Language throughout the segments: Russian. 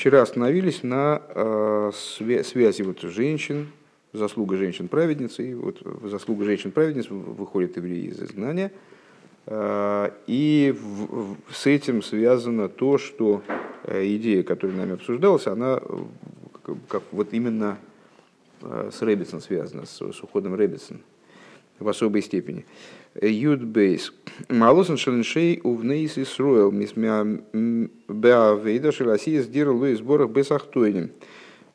вчера остановились на э, связи вот женщин, заслуга женщин-праведниц, и вот заслуга женщин-праведниц выходит евреи из изгнания. Э, и с этим связано то, что идея, которая нами обсуждалась, она как вот именно с Рэббитсон связана, с, с уходом Рэббитсон в особой степени. יו״ד בית. מעלתן של נשי ובנות ישראל мисмя беавейда шеласия сдира луи сборах бесахтойним.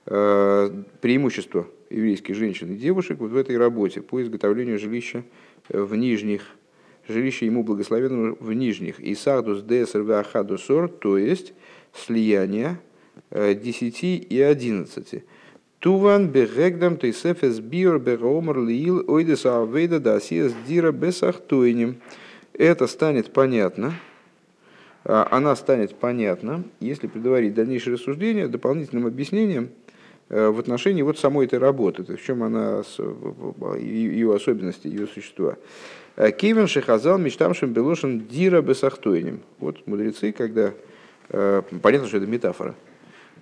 Э, преимущество еврейских женщин и девушек вот в этой работе по изготовлению жилища в нижних, жилища ему благословенного в нижних. И сахдус десер вахадусор, то есть слияние 10 э, и 11 Туван бегегдам тейсефес биор бегаомар лиил ойдес авейда дасиес дира бесахтойним. Это станет понятно, она станет понятна, если предварить дальнейшее рассуждение дополнительным объяснением в отношении вот самой этой работы, в чем она, ее особенности, ее существа. Э, Кивен Шехазал мечтамшим белошин дира бесахтойним. Вот мудрецы, когда... Э, понятно, что это метафора –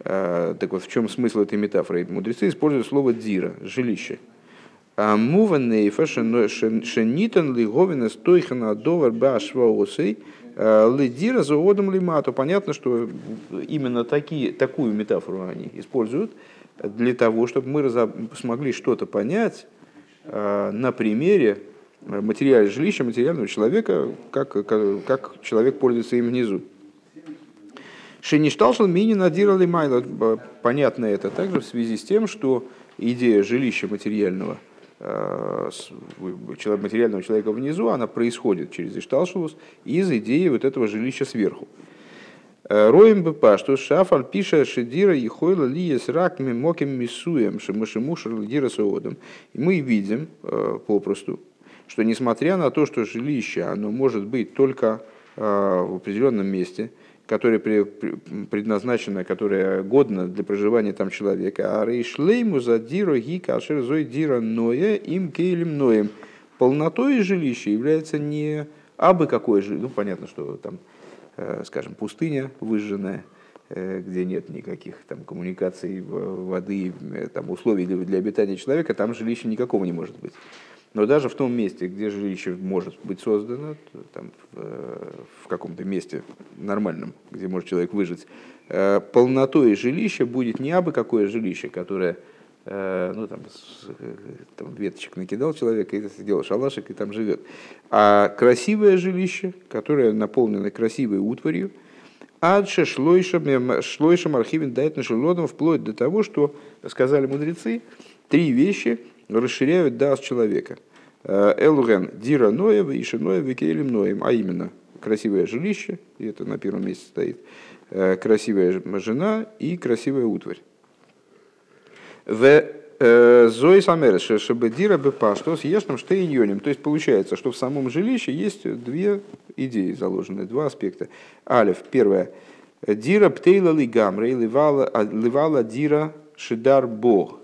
так вот, в чем смысл этой метафоры? Мудрецы используют слово «дира» – жилище. А муван нейфа шенитан лиговина стойхана довар башваосей э, лидира заодом лимату. Понятно, что именно такие, такую метафору они используют для того, чтобы мы смогли что-то понять э, на примере материального жилища, материального человека, как, как человек пользуется им внизу. Шеништалшал мини надирали майла. Понятно это также в связи с тем, что идея жилища материального, э, материального человека внизу, она происходит через Ишталшулус из идеи вот этого жилища сверху. Э, Роем БП, что Шафаль пишет Шедира и Хойла Лиес Рак Моким Мисуем Шамашимушер Лидира Соодом. И мы видим э, попросту, что несмотря на то, что жилище оно может быть только в определенном месте – которое предназначено, которое годно для проживания там человека. А рейшлейму за диру ги кашер зой дира ноя им кейлем ноем. Полнотой жилища является не абы какое жилище. Ну, понятно, что там, э, скажем, пустыня выжженная, э, где нет никаких там коммуникаций, воды, э, там условий для обитания человека, там жилища никакого не может быть. Но даже в том месте, где жилище может быть создано, там, в, в каком-то месте нормальном, где может человек выжить, э, полнотой жилища будет не абы какое жилище, которое э, ну, там, там, веточек накидал человек, и сделал шалашик, и там живет. А красивое жилище, которое наполнено красивой утварью, адше шлойшем архивен дает нашим вплоть до того, что, сказали мудрецы, три вещи – расширяют дас человека. Э, Элуген дира ноева и шиноева кейлем ноем, а именно красивое жилище, и это на первом месте стоит, э, красивая жена и красивая утварь. В э, Зои Самерес, чтобы дира бепа, что с ешным штейньонем. То есть получается, что в самом жилище есть две идеи заложенные, два аспекта. Алиф, первое. Дира птейла лигамра и ливала дира шидар бог.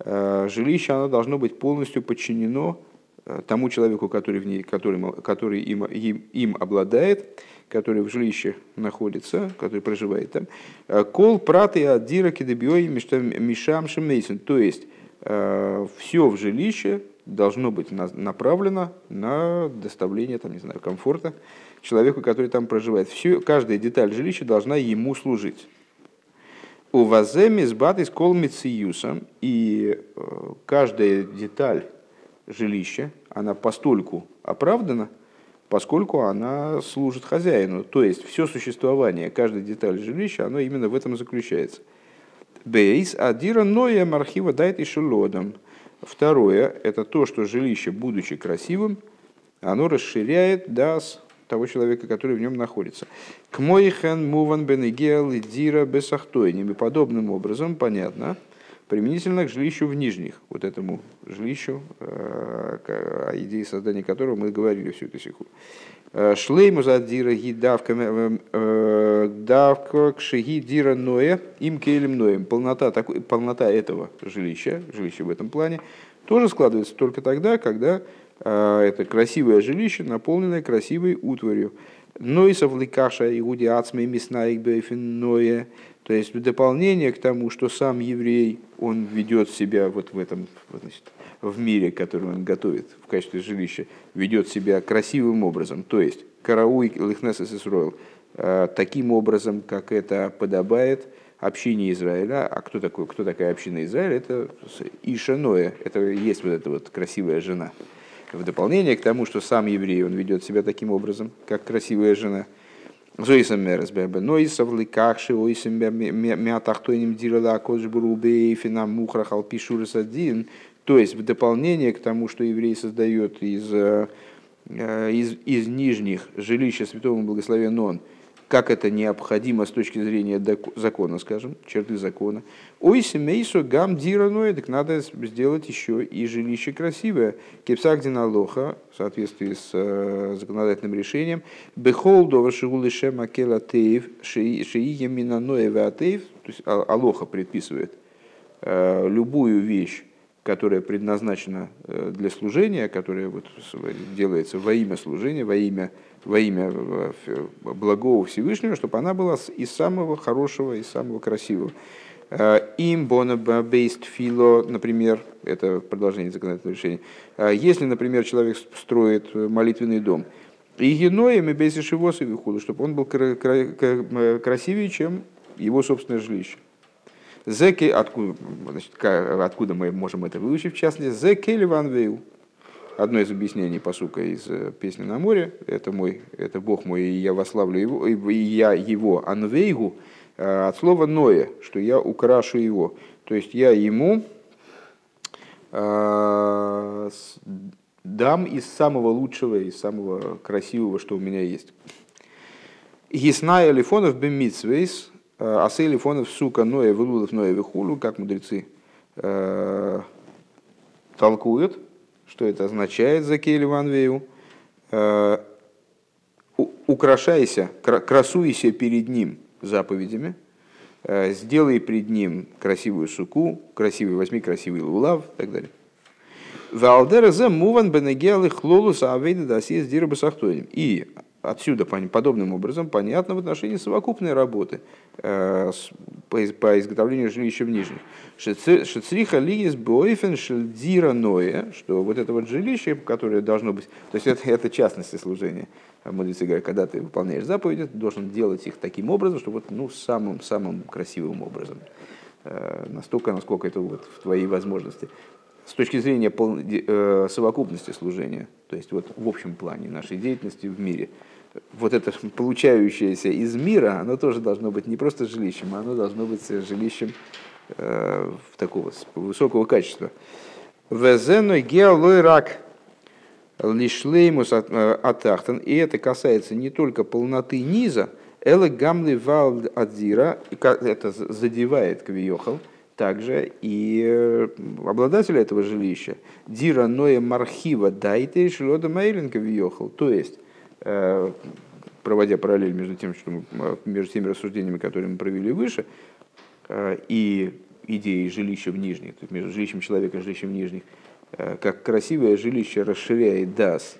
Э, жилище оно должно быть полностью подчинено э, тому человеку, который, в ней, который, который им, им, им обладает, который в жилище находится, который проживает там. Э, кол праты аддира кедебиой мишам шемейсен. То есть все в жилище должно быть направлено на доставление там, не знаю, комфорта человеку, который там проживает. Все, каждая деталь жилища должна ему служить. У ваземи с батой с колмициюсом, и э, каждая деталь жилища, она постольку оправдана, поскольку она служит хозяину. То есть все существование каждой детали жилища, оно именно в этом заключается. Бейс адира ноя архива дает и шелодом. Второе, это то, что жилище, будучи красивым, оно расширяет дас того человека, который в нем находится. К моихен муван бенегел и дира бесахтойним. И подобным образом, понятно, применительно к жилищу в нижних, вот этому жилищу, э, о идее создания которого мы говорили всю эту секунду. Э, шлейму за дира э, давка к шиги дира ноя им келем ноем. Полнота, такой, полнота этого жилища, жилища в этом плане, тоже складывается только тогда, когда это красивое жилище, наполненное красивой утварью. Нойсов ликаша игуди ацмей миснаик бейфин То есть в дополнение к тому, что сам еврей, он ведет себя вот в этом, значит, в мире, который он готовит в качестве жилища, ведет себя красивым образом. То есть карауй лихнесес Исруэл э, таким образом, как это подобает общине Израиля. А кто, такой, кто такая община Израиля? Это Иша Ноя. Это есть вот эта вот красивая жена. В дополнение к тому, что сам еврей, он ведет себя таким образом, как красивая жена. Зоисам мерес бэбэ, но и совликахши, ойсам мятахтойним дирала кожбурубей финам мухрах алпишурас один. То есть в дополнение к тому, что еврей создает из, э, из, из нижних жилища святого благословен он, как это необходимо с точки зрения закона, скажем, черты закона. Ой, семейсу гам дираное, так надо сделать еще и жилище красивое. Кепсагдина лоха, в соответствии с э, законодательным решением, бехол доваршигулы шема кела теев, шиия минаноева атеев, то есть а, алоха предписывает э, любую вещь, которая предназначена э, для служения, которая вот делается во имя служения, во имя во имя э, благого Всевышнего, чтобы она была из самого хорошего, из самого красивого. Э, им бейст фило, например, это продолжение законодательного решения. Э, если, например, человек строит молитвенный дом, и геноем и без и чтобы он был красивее, чем его собственное жилище. Зеки, откуда, значит, откуда мы можем это выучить, в частности, зеки ван вейл одно из объяснений посука из э, песни на море, это мой, это Бог мой, и я вославлю его, и я его анвейгу, э, от слова ноя, что я украшу его. То есть я ему э, дам из самого лучшего, из самого красивого, что у меня есть. Гисная лифонов бемитсвейс, асы лифонов сука ноя вылудов ноя вихулу, как мудрецы толкуют, что это означает за Кейли Ванвею? Э, украшайся, красуйся перед ним заповедями, э, сделай перед ним красивую суку, красивый, возьми красивый лулав и так далее. Валдера за муван бенегелы хлолус авейда дасис дирабасахтоим. И Отсюда подобным образом понятно в отношении совокупной работы э, по изготовлению жилища в нижних. Шецриха лигис бойфен шельдира ноя, что вот это вот жилище, которое должно быть, то есть это, это частности служения. Мудрецы говорят, когда ты выполняешь заповеди, ты должен делать их таким образом, чтобы вот, ну, самым-самым красивым образом. Э, настолько, насколько это вот в твоей возможности с точки зрения э, совокупности служения, то есть вот в общем плане нашей деятельности в мире, вот это получающееся из мира, оно тоже должно быть не просто жилищем, а оно должно быть жилищем э, такого высокого качества. Везеной геолой рак лишлеймус э, атахтан, и это касается не только полноты низа, эле гамли вал адзира, это задевает квиохал, также и э, обладателя этого жилища. Дира ноя мархива дайте шлода мейлинка въехал. То есть, проводя параллель между тем, что мы, э, между теми рассуждениями, которые мы провели выше, и идеей жилища в нижних, то есть между жилищем человека и жилищем нижних, как красивое жилище расширяет дас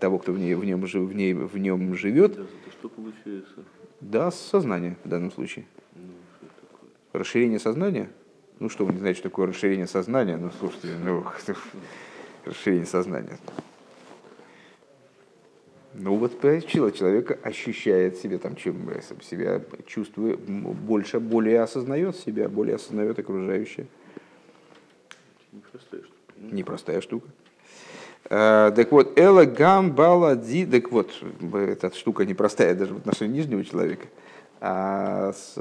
того, кто в, ней, в, нем, в, ней, в нем живет. Да, что получается? Да, сознание в данном случае. Расширение сознания? Ну что, вы не знаете, что такое расширение сознания? Ну, слушайте, ну, расширение сознания. Ну вот человек ощущает себя там, чем себя чувствует, больше, более осознает себя, более осознает окружающее. Непростая штука. Непростая штука. Uh, так вот, Эла Гам Балади, так вот, эта штука непростая даже в отношении нижнего человека. А с,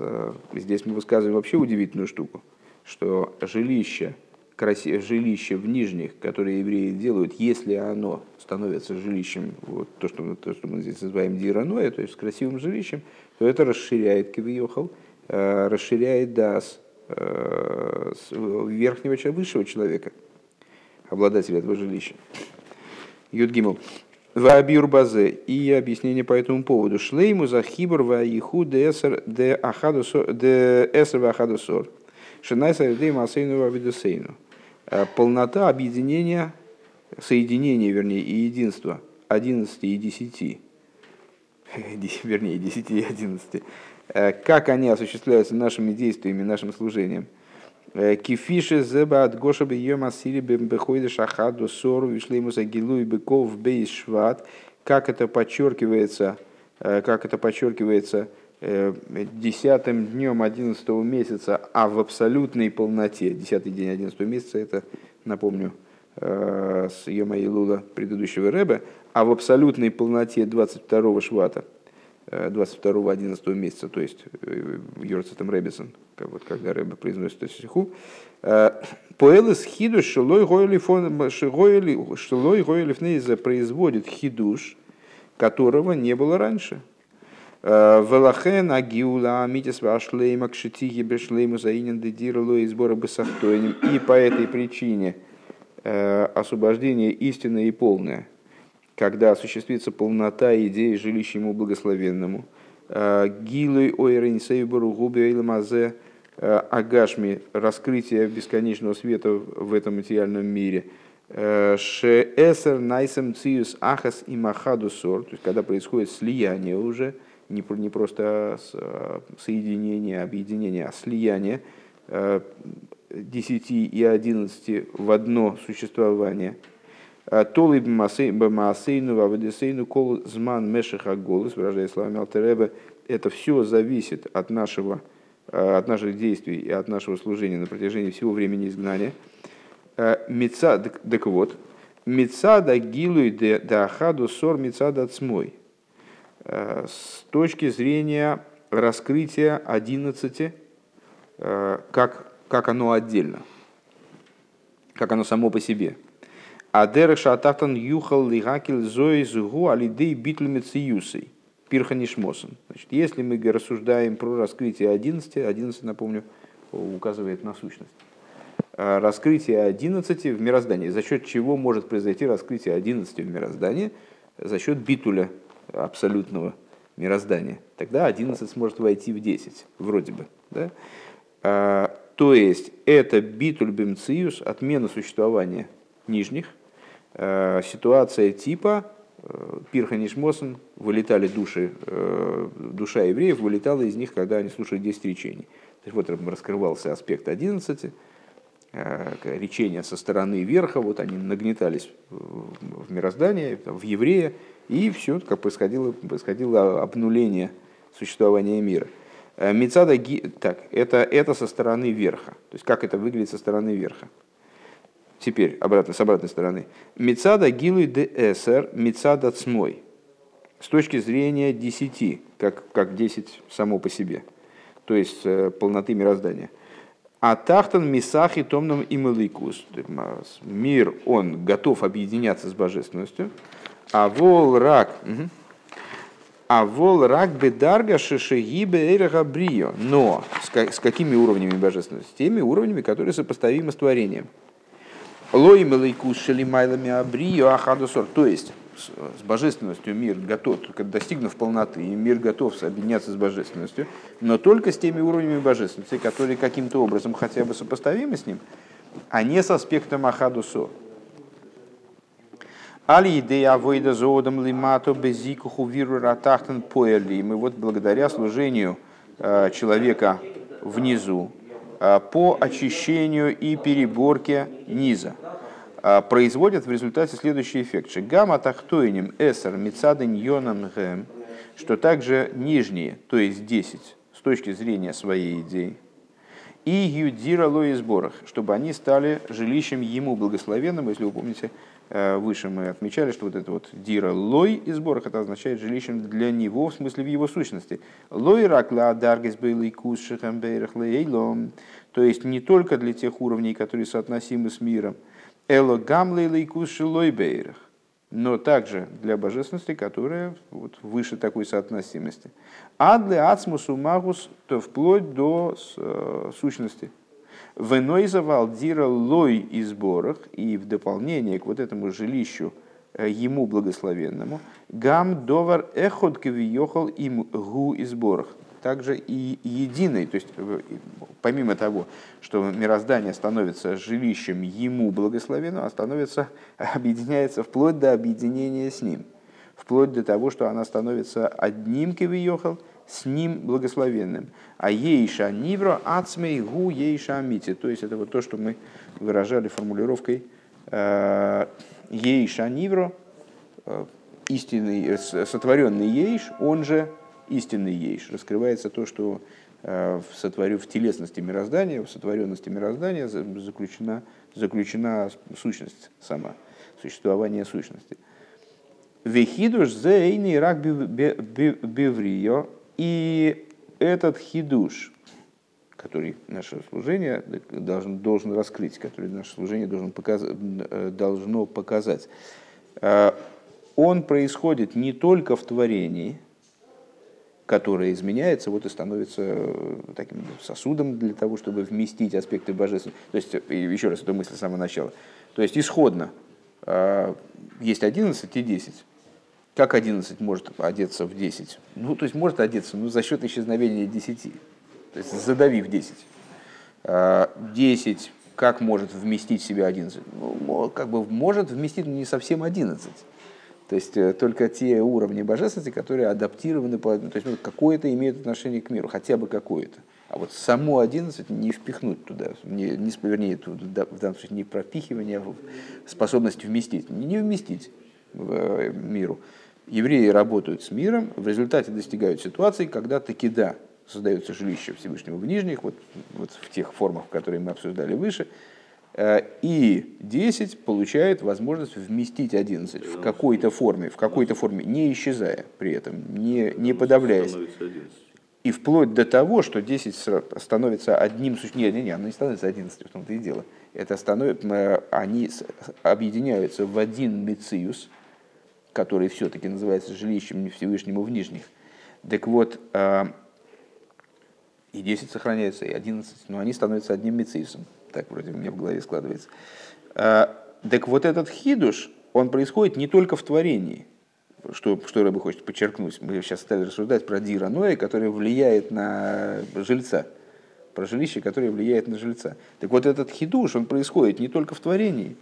здесь мы высказываем вообще удивительную штуку, что жилище, краси, жилище в нижних, которые евреи делают, если оно становится жилищем, вот то, что, то, что мы здесь называем дираноя, то есть красивым жилищем, то это расширяет кивиохал, э, расширяет дас э, верхнего, высшего человека, обладателя этого жилища. Юдгимл. Вабир базе и объяснение по этому поводу. Шлейму за хибр ва иху де эсер де ахадусор. Шинайса де масейну вавидусейну. Э, полнота объединения, соединения, вернее, и единства 11 и 10 вернее, 10 и 11, как они осуществляются нашими действиями, нашим служением. Кифиши зеба от гоша бы йома сири бы бехойда шахаду сору вишлейму загилу и быков бейс шват, как это подчеркивается, как это подчеркивается десятым днем одиннадцатого месяца, а в абсолютной полноте, десятый день одиннадцатого месяца, это, напомню, с Йома Илула предыдущего Рэба, а в абсолютной полноте 22 швата, 22 11 месяца, то есть Йорцетом Рэббисон, вот, когда Рэбе произносит эту стиху, Поэлес хидуш шилой гойлифнейза производит хидуш, которого не было раньше. Велахен агиула митис вашлейма кшитиги бешлейму заинен дедирло и сбора бесахтойним. И по этой причине освобождение истинное и полное – когда осуществится полнота идеи жилища ему благословенному. А, Гилы ойренсейбару губи мазе а, агашми, раскрытие бесконечного света в этом материальном мире. А, Шеэсер найсем циус ахас и махадусор, то есть когда происходит слияние уже, не, не просто соединение, объединение, а слияние десяти и одиннадцати в одно существование – Толы бамасейну вавадесейну кол зман мешиха голос, выражая словами Алтереба, это все зависит от нашего от наших действий и от нашего служения на протяжении всего времени изгнания. Меца, так вот, Мецада гилуй да ахаду сор мецада цмой. С точки зрения раскрытия 11, как, как оно отдельно, как оно само по себе – а дерек шатахтан юхал лигакель зои зугу алидей битлемециюсой. Пирханишмосом. Значит, если мы рассуждаем про раскрытие 11, 11, напомню, указывает на сущность. А раскрытие 11 в мироздании. За счет чего может произойти раскрытие 11 в мироздании? За счет битуля абсолютного мироздания. Тогда 11 сможет войти в 10, вроде бы. Да? А, то есть это битуль бемциус, отмена существования нижних, Э, ситуация типа э, Пирха Нишмосен, вылетали души, э, душа евреев вылетала из них, когда они слушали 10 речений. То есть вот раскрывался аспект 11, речения со стороны верха, вот они нагнетались в мироздание, в еврея, и все, как происходило, происходило обнуление существования мира. Мецада, так, это, это со стороны верха. То есть как это выглядит со стороны верха. Теперь обратно, с обратной стороны. Мецада гилуй де эсер, мецада цмой. С точки зрения десяти, как, как десять само по себе. То есть э, полноты мироздания. А тахтан мисахи томном имеликус. Мир, он готов объединяться с божественностью. А вол рак... А вол рак бедарга шишегибе эрега брио. Но с, какими уровнями божественности? С теми уровнями, которые сопоставимы с творением. Лой мелайкус шелимайлами абрио ахадусор. То есть с божественностью мир готов, достигнув полноты, и мир готов объединяться с божественностью, но только с теми уровнями божественности, которые каким-то образом хотя бы сопоставимы с ним, а не с аспектом Ахадусо. Али идея авойда зоодам лимато безикуху виру ратахтан поэли. Мы вот благодаря служению э, человека внизу, Э, по очищению и переборке низа производят в результате следующий эффект. Гамма тахтойним эсер мицаден йоном гэм, что также нижние, то есть 10, с точки зрения своей идеи, и юдира лои сборах, чтобы они стали жилищем ему благословенным, если вы помните, Э, выше мы отмечали, что вот это вот дира лой из сборах, это означает жилищем для него, в смысле в его сущности. Лой ракла даргис бейлый кус лейлом. То есть не только для тех уровней, которые соотносимы с миром. Эло гамлейлый кус шилой бейрах. Но также для божественности, которая вот выше такой соотносимости. А для ацмусу магус, то вплоть до э, сущности. Венойзавал дира лой и сборах, и в дополнение к вот этому жилищу э, ему благословенному, гам довар эхот квиехал им гу и сборах. Также и единый, то есть помимо того, что мироздание становится жилищем ему благословенного, становится, объединяется вплоть до объединения с ним. вплоть до того, что она становится одним кивиохал, с ним благословенным. А ейша нивро ацмей гу ейша амити. То есть это вот то, что мы выражали формулировкой э, ейша нивро, э, истинный, сотворенный ейш, он же истинный ейш. Раскрывается то, что в, сотворю, в телесности мироздания, в сотворенности мироздания заключена, заключена сущность сама, существование сущности. Вехидуш за эйный рак беврио. И этот хидуш, который наше служение должен, должен раскрыть, который наше служение должен показ, должно показать, он происходит не только в творении, которое изменяется, вот и становится таким сосудом для того, чтобы вместить аспекты божественности. То есть, еще раз, эту мысль с самого начала. То есть, исходно есть 11 и 10. Как 11 может одеться в 10? Ну, то есть может одеться, но за счет исчезновения 10. То есть задавив 10. 10 а, как может вместить в себя 11? Ну, как бы может вместить, но не совсем 11. То есть э, только те уровни божественности, которые адаптированы, то есть ну, какое-то имеет отношение к миру, хотя бы какое-то. А вот само 11 не впихнуть туда, не, не вернее, туда, в данном случае не пропихивание, а способность вместить, не вместить в э, миру. Евреи работают с миром, в результате достигают ситуации, когда таки да, создается жилище Всевышнего в нижних, вот, вот в тех формах, которые мы обсуждали выше, и 10 получает возможность вместить 11 в какой-то форме, в какой-то форме, не исчезая при этом, не, не подавляясь. И вплоть до того, что 10 становится одним существом. Не, не, оно не становится 11, в том-то и дело. Это становится, они объединяются в один мециус, который все-таки называется жилищем Всевышнему в Нижних. Так вот, а, и 10 сохраняется, и 11, но они становятся одним мецисом. Так вроде меня в голове складывается. А, так вот этот хидуш, он происходит не только в творении, что, что Рэбе хочет подчеркнуть. Мы сейчас стали рассуждать про Дира Ноя, который влияет на жильца, про жилище, которое влияет на жильца. Так вот этот хидуш, он происходит не только в творении,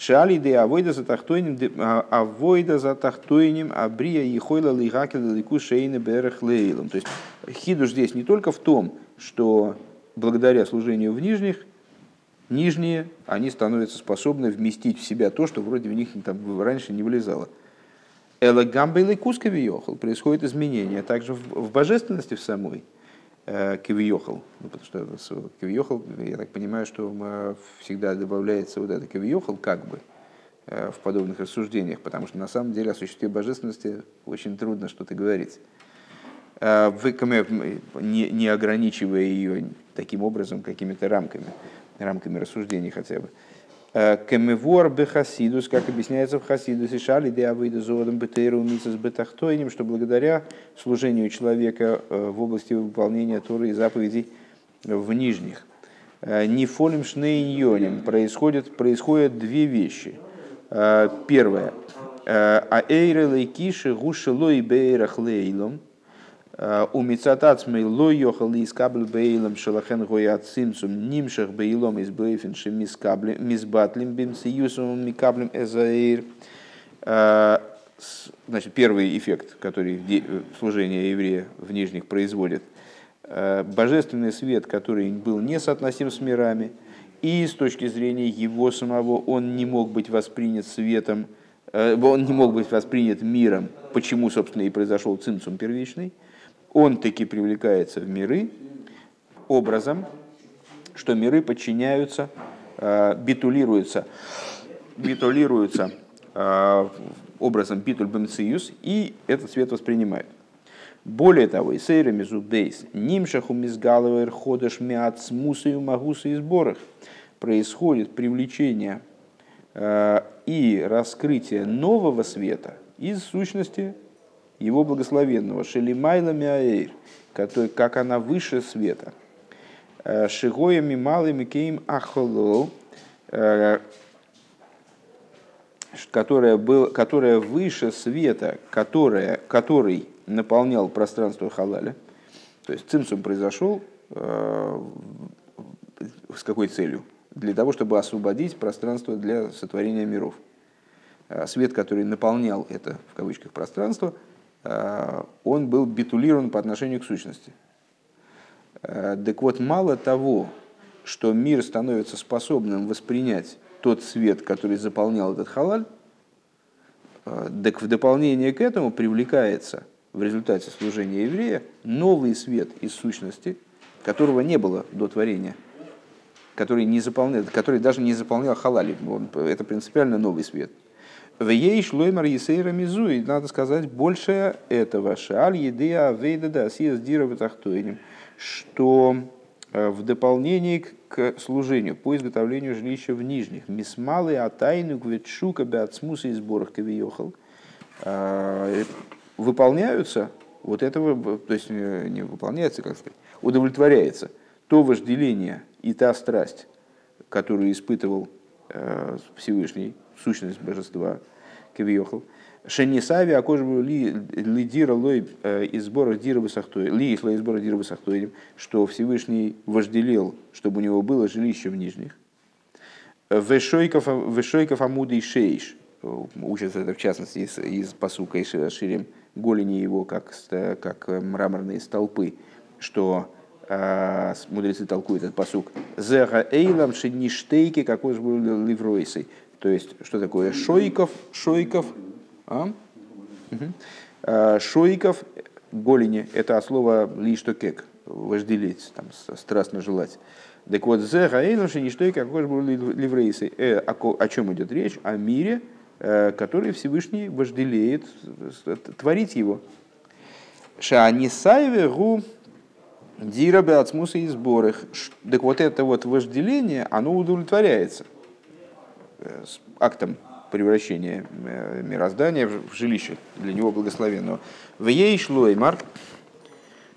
Шали де авойда за тахтойним, а, авойда за тахтойним, абрия и хойла лигакел лику шейны берех лейлом. То есть хидуш здесь не только в том, что благодаря служению в нижних, нижние, они становятся способны вместить в себя то, что вроде в них там раньше не влезало. Элагамбейлый кусковиехал, происходит изменение также в, божественности в самой – Э. Ну, потому что кивиохал, я так понимаю, что всегда добавляется вот это кивиохал как бы э, в подобных рассуждениях, потому что на самом деле о существе божественности очень трудно что-то говорить. Э, не, не ограничивая ее таким образом какими-то рамками, рамками рассуждений хотя бы. Кемевор бехасидус, как объясняется в Хасидусе, шали де авида зодом бетейру мисас бетахтойним, что благодаря служению человека э, в области выполнения Торы и заповедей в нижних. Э, не фолим шнейньоним происходят, происходят две вещи. Э, первое. А эйре лейкиши гуши лой бейрах лейлом – у мицатацмей ло йохал из кабель бейлом шалахен гоя цимцум нимшах бейлом из блейфен шемис каблем мисбатлем бим сиюсом микаблем эзаир. Значит, первый эффект, который служение еврея в нижних производит, божественный свет, который был не соотносим с мирами, и с точки зрения его самого он не мог быть воспринят светом, он не мог быть воспринят миром, почему, собственно, и произошел цимцум первичный – он таки привлекается в миры образом, что миры подчиняются, э, битулируются, битулируются э, образом битуль бемциюс, и этот свет воспринимает. Более того, Исейра Мизубейс, Нимшаху Мизгаловер Ходаш Миат Смусою Магуса и сборах происходит привлечение э, и раскрытие нового света из сущности его благословенного, Шелимайла Миаэйр, который, как она выше света. Э, Шигоями малыми кейм ахоло, э, которая, был, которая выше света, которая, который наполнял пространство халаля. То есть цимсум произошел э, с какой целью? Для того, чтобы освободить пространство для сотворения миров. свет, который наполнял это, в кавычках, пространство, он был битулирован по отношению к сущности. Так вот, мало того, что мир становится способным воспринять тот свет, который заполнял этот халаль, так в дополнение к этому привлекается в результате служения еврея новый свет из сущности, которого не было до творения, который, не заполнял, который даже не заполнял халали. Это принципиально новый свет. В ей шлоймар есейра и надо сказать больше этого. Шааль едея вейда да сиас дира что э, в дополнение к служению по изготовлению жилища в нижних. Мисмалы атайну гветшука беацмуса и сборах кавиехал э, выполняются вот этого, то есть э, не выполняется, как сказать, удовлетворяется то вожделение и та страсть, которую испытывал Всевышний, сущность божества, Кавиохал, Шенисави, а кожу ли лидира лой из сбора дира высохтой, ли из сбора дира высохтой, что Всевышний вожделел, чтобы у него было жилище в нижних. Вешойков, амуды и шейш, учится это в частности из, из посука и ширим, голени его как, как мраморные столпы, что э, мудрецы толкуют этот посук. Зега эйлам шеништейки, какой же был ливройсой. То есть, что такое шойков, шойков, а? Угу. Шойков, голени, это от слова лиштокек, вожделеть, там, страстно желать. Так вот, зе не что какой же был ливрейсы. Э, о, о чем идет речь? О мире, э, который Всевышний вожделеет творить его. Шаанисаеве гу дирабе ацмуса и сборах. Так вот это вот вожделение, оно удовлетворяется с актом превращения э, мироздания в жилище для него благословенного. В ей шлоймар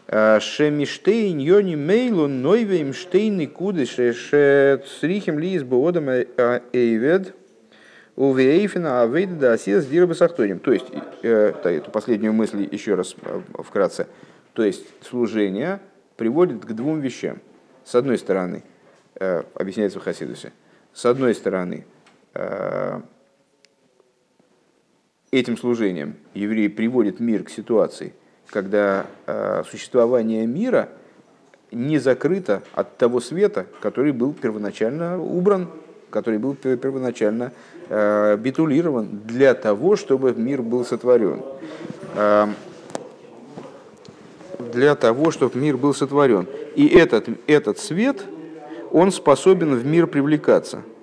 э, Шемиштейн йони мейлу нойвеем штейны куды шрихим ли из боодом э, эйвед у вейфина авейда да асис дирба сахтоним. То есть, эту последнюю мысль еще раз вкратце. То есть, служение приводит к двум вещам. С одной стороны, объясняется в Хасидусе, с одной стороны, этим служением евреи приводят мир к ситуации, когда э, существование мира не закрыто от того света, который был первоначально убран, который был первоначально э, битулирован для того, чтобы мир был сотворен. Для того, чтобы мир был сотворен. И этот, этот свет, он способен в мир привлекаться –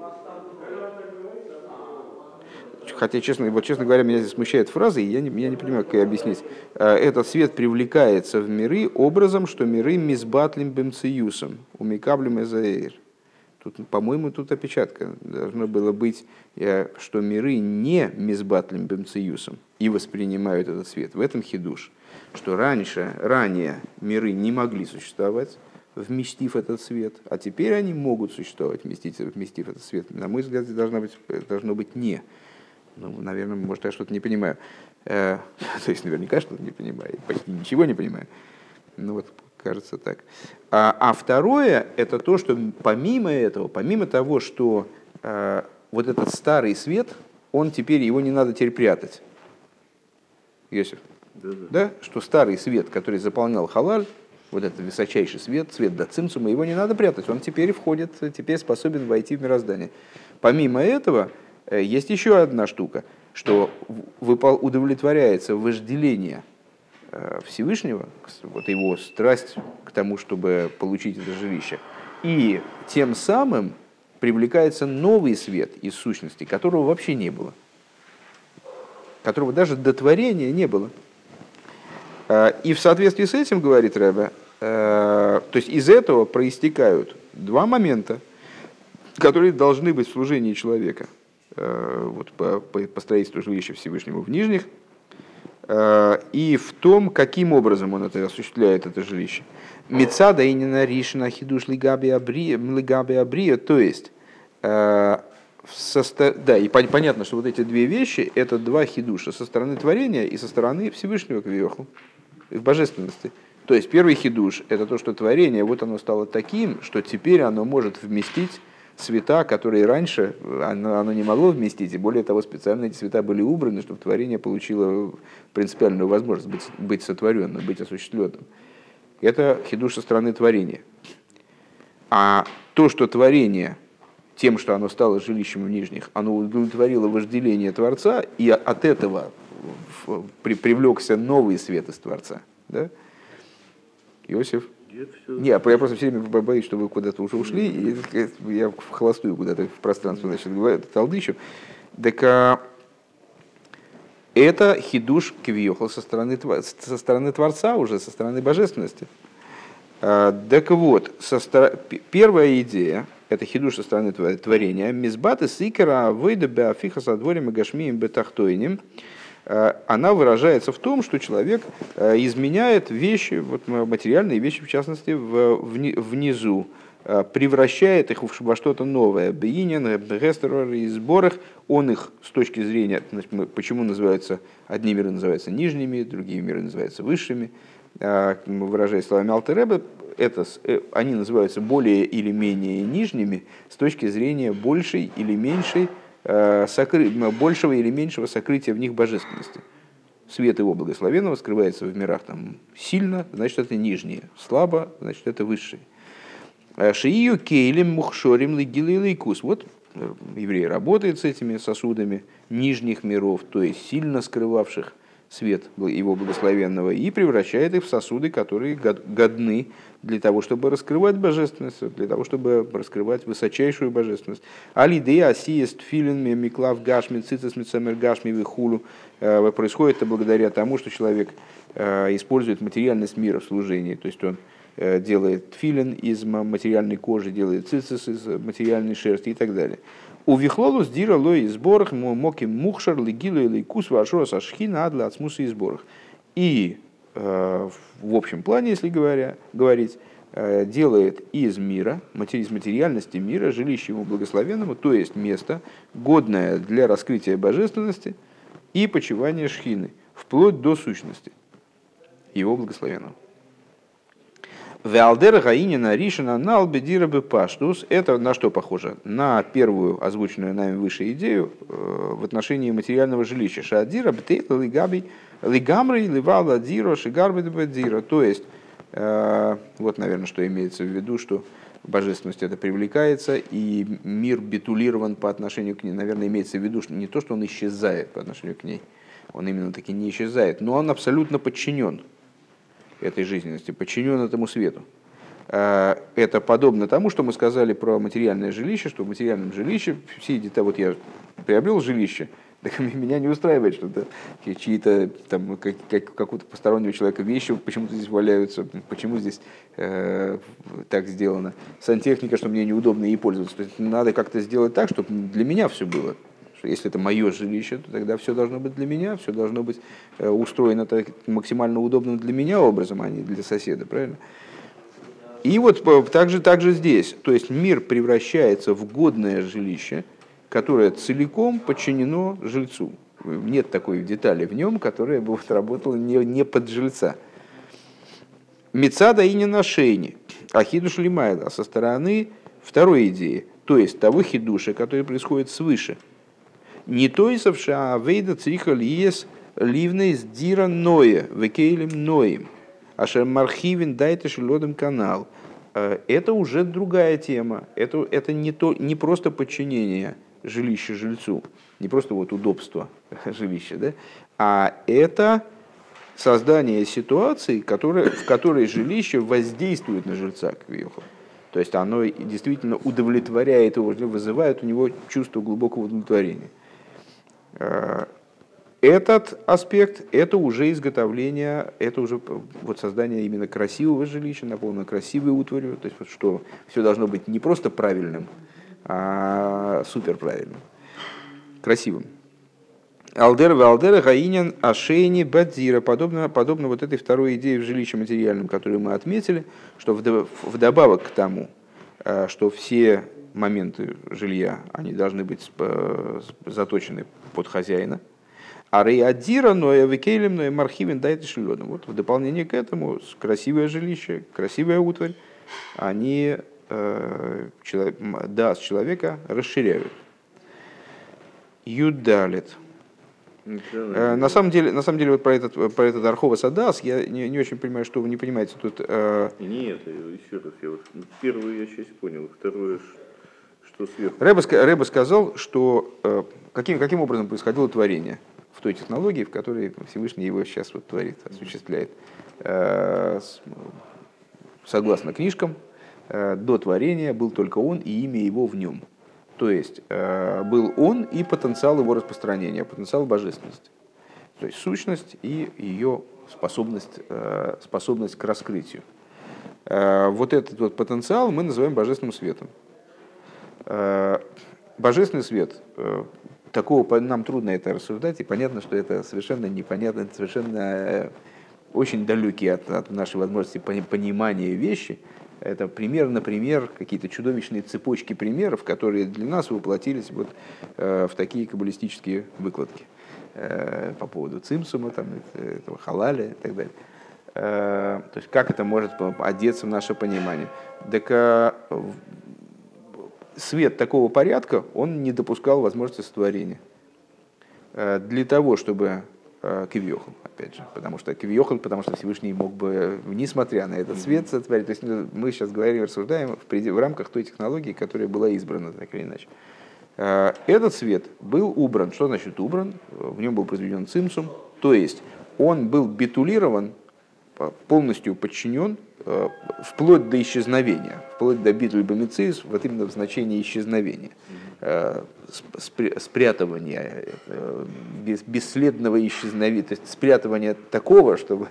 хотя, честно, вот, честно говоря, меня здесь смущает фраза, и я не, я не понимаю, как ее объяснить. Э, этот свет привлекается в миры образом, что миры мизбатлим бемциюсом, умикаблем эзаэйр. Тут, по-моему, тут опечатка. Должно было быть, что миры не мизбатлим бемциюсом и воспринимают этот свет. В этом хидуш. Что раньше, ранее миры не могли существовать, вместив этот свет, а теперь они могут существовать, вместив, вместив этот свет. На мой взгляд, здесь должно быть, должно быть не. Ну, наверное, может, я что-то не понимаю. Э, то есть, наверняка что-то не понимаю. Почти ничего не понимаю. Ну, вот, кажется так. А, а второе, это то, что помимо этого, помимо того, что э, вот этот старый свет, он теперь, его не надо теперь прятать. Йосиф? Да, да. да? Что старый свет, который заполнял халаль, вот этот высочайший свет, свет до цимцума, его не надо прятать, он теперь входит, теперь способен войти в мироздание. Помимо этого, Э, есть еще одна штука, что удовлетворяется вожделение Всевышнего, вот его страсть к тому, чтобы получить это жилище. И тем самым привлекается новый свет из сущности, которого вообще не было. Которого даже до творения не было. Э, и в соответствии с этим, говорит Рэбе, то есть из этого проистекают два момента, которые должны быть в служении человека – Э, вот, по, по строительству жилища Всевышнего в Нижних, э, и в том, каким образом он это осуществляет, это жилище. Мецада и ненаришна хидуш лигаби абрия, то есть, э, да, и понятно, что вот эти две вещи, это два хидуша, со стороны творения и со стороны Всевышнего Кавиоху, в божественности. То есть первый хидуш – это то, что творение, вот оно стало таким, что теперь оно может вместить цвета, которые раньше оно, оно не могло вместить, и более того, специально эти цвета были убраны, чтобы творение получило принципиальную возможность быть, быть сотворенным, быть осуществленным. Это хидуш со стороны творения. А то, что творение тем, что оно стало жилищем в нижних, оно удовлетворило вожделение Творца, и от этого при, привлекся новый свет из Творца. Да? Иосиф? Не, я просто все время боюсь, что вы куда-то уже ушли, и я в холостую куда-то в пространство значит, говорю, талдычу. Так а, это хидуш квиохал со стороны, со стороны Творца уже, со стороны божественности. А, так вот, со стор... первая идея, это хидуш со стороны творения, мизбаты сикера выйда беафиха со дворем и гашмием бетахтойним, а, она выражается в том, что человек а, изменяет вещи, вот материальные вещи в частности, в, внизу, превращает их во что-то новое. Бейнин, Гестерор и сборах, он их с точки зрения, почему называются, одни миры называются нижними, другие миры называются высшими, выражаясь словами Алтереба, это, э, они называются более или менее нижними с точки зрения большей или меньшей, э, сокры... большего или меньшего сокрытия в них божественности. Свет его благословенного скрывается в мирах там сильно, значит это нижнее, слабо, значит это высшее. А Шиию кейлем мухшорим лигилилейкус. Вот э, еврей работает с этими сосудами нижних миров, то есть сильно скрывавших свет его благословенного и превращает их в сосуды, которые годны для того, чтобы раскрывать божественность, для того, чтобы раскрывать высочайшую божественность. Алидея асиест филин миклав гашми цицис мицамер гашми вихулу. Э, происходит это благодаря тому, что человек э, использует материальность мира в служении. То есть он э, делает филин из материальной кожи, делает цицис из материальной шерсти и так далее. У вихлолус дира лой сборах моки мухшар легилу или кус вашо сашхина адла от смуса и сборах. И в общем плане, если говоря, говорить, э, делает из мира, из материальности мира, жилище ему благословенному, то есть место, годное для раскрытия божественности и почивания шхины, вплоть до сущности его благословенного. Валдер Гаинина Ришина на Албедира Паштус. Это на что похоже? На первую озвученную нами выше идею э, в отношении материального жилища. Шадира Бтейт Лигаби Лигамри Ливала Дира. То есть, э, вот, наверное, что имеется в виду, что божественность это привлекается, и мир битулирован по отношению к ней. Наверное, имеется в виду, что не то, что он исчезает по отношению к ней, он именно таки не исчезает, но он абсолютно подчинен этой жизненности, подчинен этому свету. А, это подобно тому, что мы сказали про материальное жилище, что в материальном жилище все детали, вот я приобрел жилище, так меня не устраивает, что чьи-то там как, как, какого-то постороннего человека вещи почему-то здесь валяются, почему здесь э, так сделано. Сантехника, что мне неудобно ей пользоваться. То есть надо как-то сделать так, чтобы для меня все было что если это мое жилище, то тогда все должно быть для меня, все должно быть э, устроено так, максимально удобным для меня образом, а не для соседа, правильно? И вот также, также здесь, то есть мир превращается в годное жилище, которое целиком подчинено жильцу. Нет такой детали в нем, которая бы работала не, не под жильца. Мецада и не на шейне, а хидуш лимайла со стороны второй идеи, то есть того хидуша, который происходит свыше – не то исавша, а вейда цриха лиес ливней с дира ное, векейлем ноем. Ашер мархивин дайте шелодом канал. Э, это уже другая тема. Это, это не, то, не просто подчинение жилища жильцу, не просто вот удобство жилища, да? а это создание ситуации, которая, в которой жилище воздействует на жильца, Квиоху. То есть оно действительно удовлетворяет его, вызывает у него чувство глубокого удовлетворения. Э, этот аспект – это уже изготовление, это уже вот создание именно красивого жилища, наполнено красивой утварью, то есть вот что все должно быть не просто правильным, а супер правильным, красивым. Алдер Алдер Гаинин Ашейни Бадзира, подобно, подобно вот этой второй идее в жилище материальном, которую мы отметили, что вдобавок к тому, э, что все моменты жилья, они должны быть э, заточены под хозяина. А рейадира, но и викейлем, но и мархивин дает шилёдом. Вот в дополнение к этому красивое жилище, красивая утварь, они дас человека расширяют. Юдалит. Э, на самом деле, на самом деле вот про этот, про этот Архова Садас я не, не очень понимаю, что вы не понимаете тут. Э... Нет, еще раз, я вот первую я часть понял, второе, что сверху. Рэба, Рэба сказал, что э, каким, каким образом происходило творение в той технологии, в которой Всевышний его сейчас вот творит, осуществляет. Э, согласно книжкам, э, до творения был только он и имя его в нем. То есть э, был он и потенциал его распространения, потенциал божественности. То есть сущность и ее способность, э, способность к раскрытию. Э, вот этот вот потенциал мы называем божественным светом. Божественный свет, такого нам трудно это рассуждать, и понятно, что это совершенно непонятно, это совершенно очень далекие от, от нашей возможности понимания вещи – это пример на пример, какие-то чудовищные цепочки примеров, которые для нас воплотились вот, э, в такие каббалистические выкладки э, по поводу цимсума, там, этого халаля и так далее. Э, то есть как это может одеться в наше понимание. Так свет такого порядка, он не допускал возможности сотворения. Для того, чтобы Э, Кивьохал, опять же, потому что Кивьохал, потому что Всевышний мог бы, несмотря на этот свет, сотворить. То есть ну, мы сейчас говорим, рассуждаем в, пред... в рамках той технологии, которая была избрана, так или иначе. Э, этот свет был убран. Что значит убран? В нем был произведен цимсум, то есть он был битулирован, полностью подчинен э, вплоть до исчезновения, вплоть до битуль бомицис, вот именно в значении исчезновения. Э, спрятывания, э, бесследного исчезновения, то есть спрятывания такого, чтобы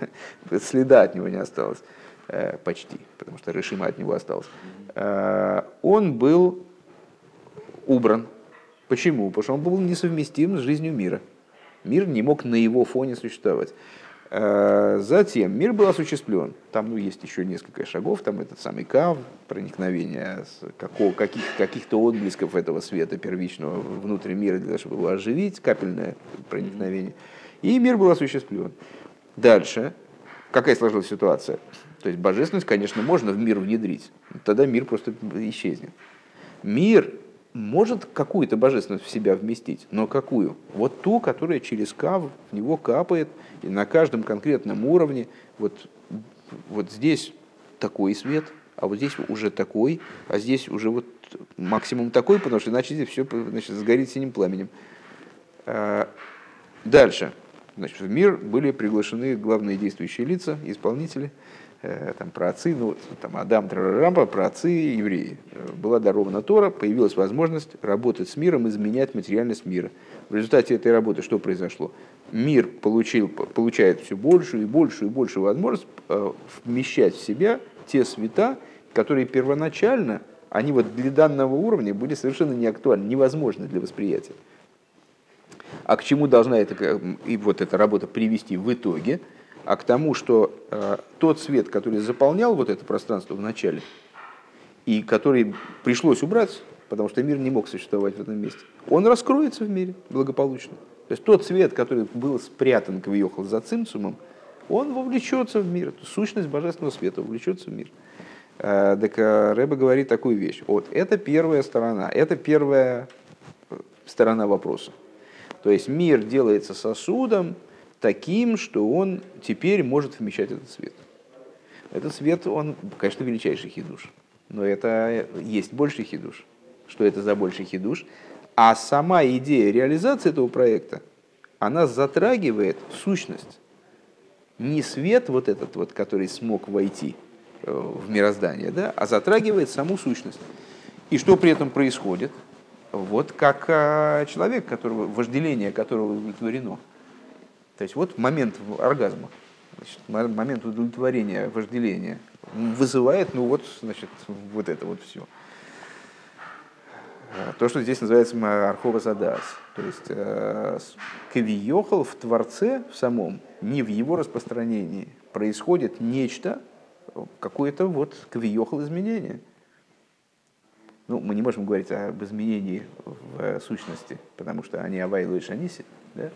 следа от него не осталось э, почти, потому что решима от него осталось. Он был убран. Почему? Потому что он был несовместим с жизнью мира. Мир не мог на его фоне существовать. Э, затем мир был осуществлен. Там ну, есть еще несколько шагов, там этот самый кав, проникновение каких, каких-то отблесков этого света первичного внутрь мира, для того, чтобы его оживить, капельное проникновение. И мир был осуществлен. Дальше, какая сложилась ситуация? То есть божественность, конечно, можно в мир внедрить, тогда мир просто исчезнет. Мир может какую-то божественность в себя вместить, но какую? Вот ту, которая через кав в него капает, и на каждом конкретном уровне, вот, вот здесь такой свет, а вот здесь уже такой, а здесь уже вот максимум такой, потому что иначе здесь все значит, сгорит синим пламенем. А, дальше. Значит, в мир были приглашены главные действующие лица, исполнители – там, про отцы, ну, там, Адам, Трарампа, про отцы евреи. Была дарована Тора, появилась возможность работать с миром, изменять материальность мира. В результате этой работы что произошло? Мир получил, получает все большую и большую и большую возможность э, вмещать в себя те света, которые первоначально, они вот для данного уровня были совершенно неактуальны, невозможны для восприятия. А к чему должна эта, и вот эта работа привести в итоге – а к тому, что э, тот свет, который заполнял вот это пространство в начале, и который пришлось убрать, потому что мир не мог существовать в этом месте, он раскроется в мире благополучно. То есть тот свет, который был спрятан, въехал за цимцумом, он вовлечется в мир. Сущность божественного света вовлечется в мир. Э, так э, Рэба говорит такую вещь. Вот, это первая сторона, это первая э, сторона вопроса. То есть мир делается сосудом, таким, что он теперь может вмещать этот свет. Этот свет, он, конечно, величайший хидуш, но это есть больший хидуш. Что это за больший хидуш? А сама идея реализации этого проекта, она затрагивает сущность. Не свет вот этот вот, который смог войти э, в мироздание, да, а затрагивает саму сущность. И что при этом происходит? Вот как э, человек, которого, вожделение которого удовлетворено – то есть вот момент оргазма, значит, момент удовлетворения, вожделения вызывает, ну вот, значит, вот это вот все. То, что здесь называется Архова Задас. То есть э, в Творце в самом, не в его распространении, происходит нечто, какое-то вот Кавиехал изменение. Ну, мы не можем говорить об изменении в сущности, потому что они Авайлу и Шаниси. Да?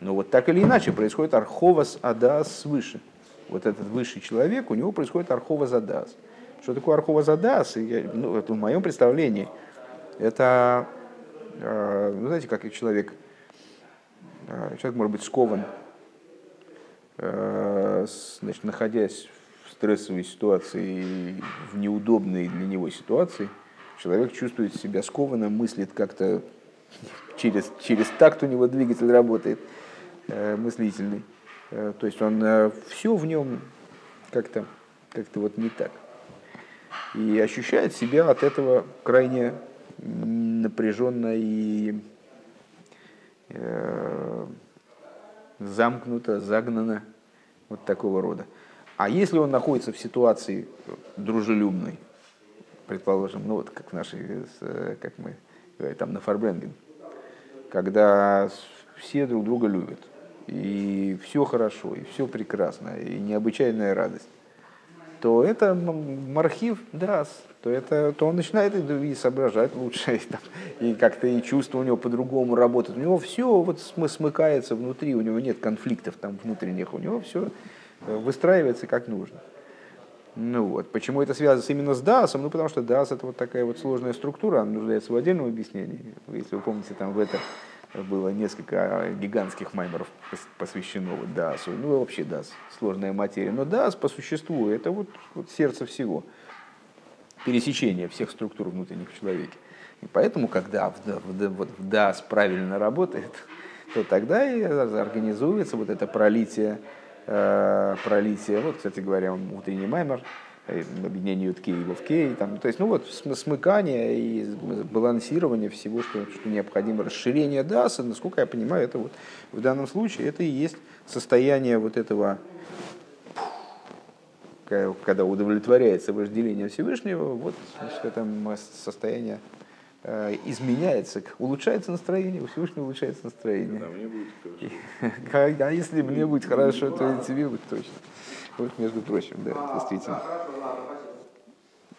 Но вот так или иначе происходит арховас адас свыше. Вот этот высший человек, у него происходит арховас адас. Что такое Архова Задас? Я, ну, это в моем представлении. Это, ну, знаете, как человек, э, человек может быть скован, э, значит, находясь в стрессовой ситуации, в неудобной для него ситуации, человек чувствует себя скованным, мыслит как-то через, через такт у него двигатель работает мыслительный. То есть он все в нем как-то как-то вот не так. И ощущает себя от этого крайне напряженно и э, замкнуто, загнано, вот такого рода. А если он находится в ситуации дружелюбной, предположим, ну вот как в нашей, как мы говорим, там на Фарбренген, когда все друг друга любят, и все хорошо, и все прекрасно, и необычайная радость, то это мархив дас, то, это, то он начинает и соображать лучше, и, там, и как-то и чувства у него по-другому работают. У него все вот смыкается внутри, у него нет конфликтов там внутренних, у него все э, выстраивается как нужно. Ну вот. Почему это связано именно с DAS? Ну, потому что DAS это вот такая вот сложная структура, она нуждается в отдельном объяснении. Если вы помните, там в этом было несколько гигантских маймеров посвящено вот DAS. Ну, вообще DAS, сложная материя. Но DAS по существу это вот, вот сердце всего. Пересечение всех структур внутренних в человеке. И поэтому, когда в, в, вот в DAS правильно работает, то тогда и организуется вот это пролитие, э, пролитие, вот, кстати говоря, внутренний маймер, Э, объединение ютки и вовке, там, то есть, ну вот, смыкание и балансирование всего, что, что необходимо, расширение даса, насколько я понимаю, это вот в данном случае это и есть состояние вот этого, когда удовлетворяется вожделение Всевышнего, вот значит, это состояние э, изменяется, улучшается настроение, у Всевышнего улучшается настроение. Да, мне будет хорошо. А если мне будет хорошо, то и тебе будет точно. Между прочим, да, действительно.